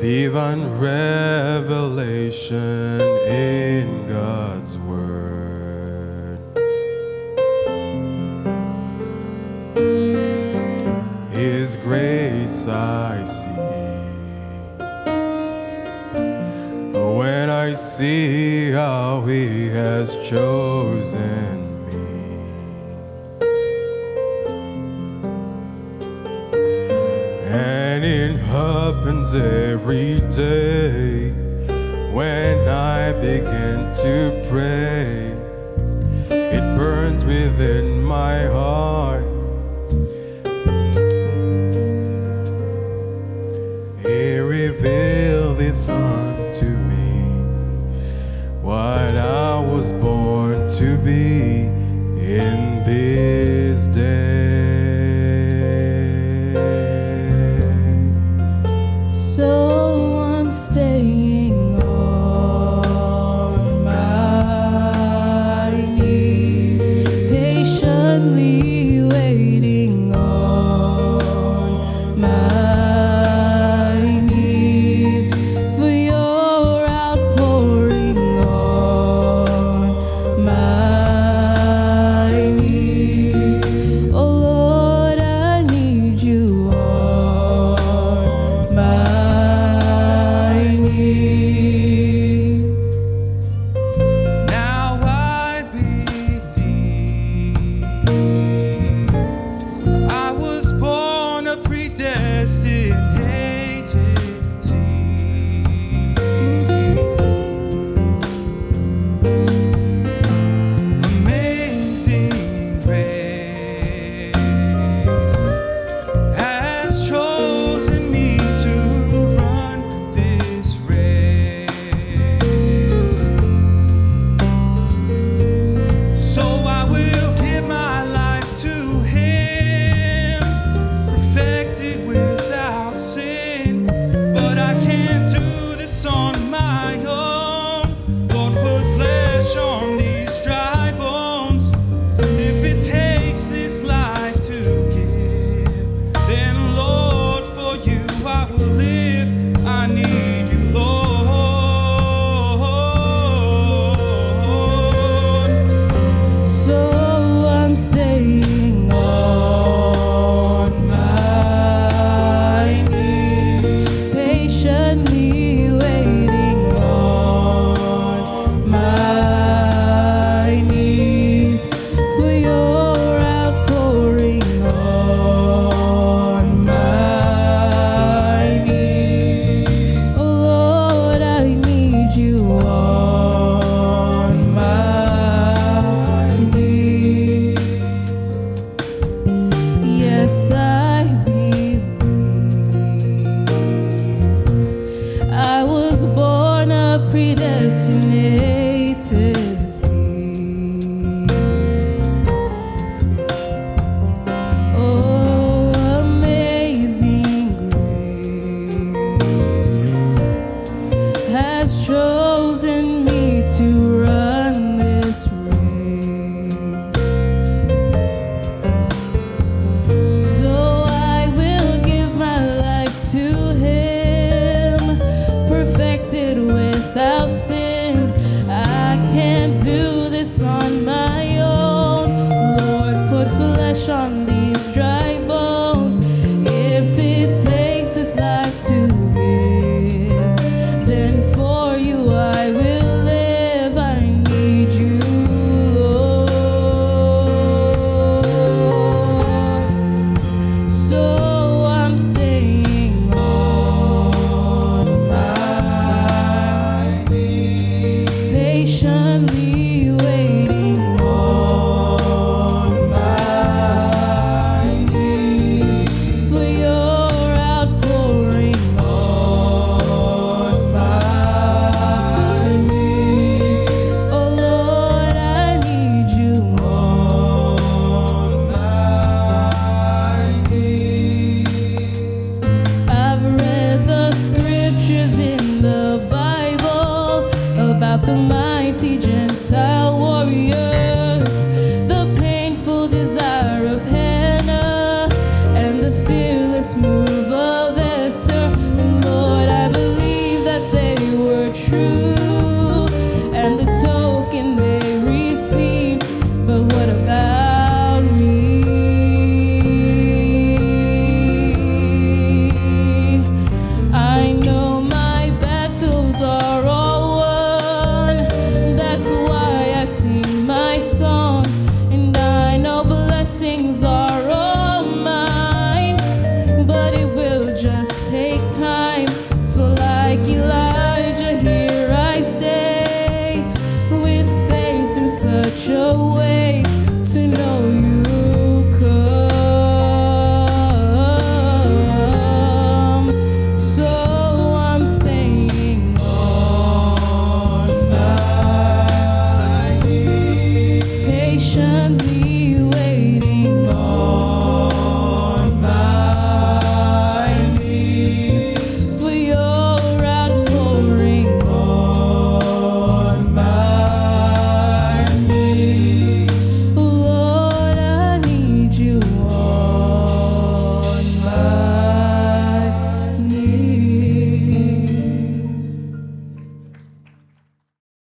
divine revelation in God's Word. His grace I see. When I see how He has chosen. happens every day when I begin to pray. It burns within my heart. He revealed unto me what I was born to be in this. without sin. time.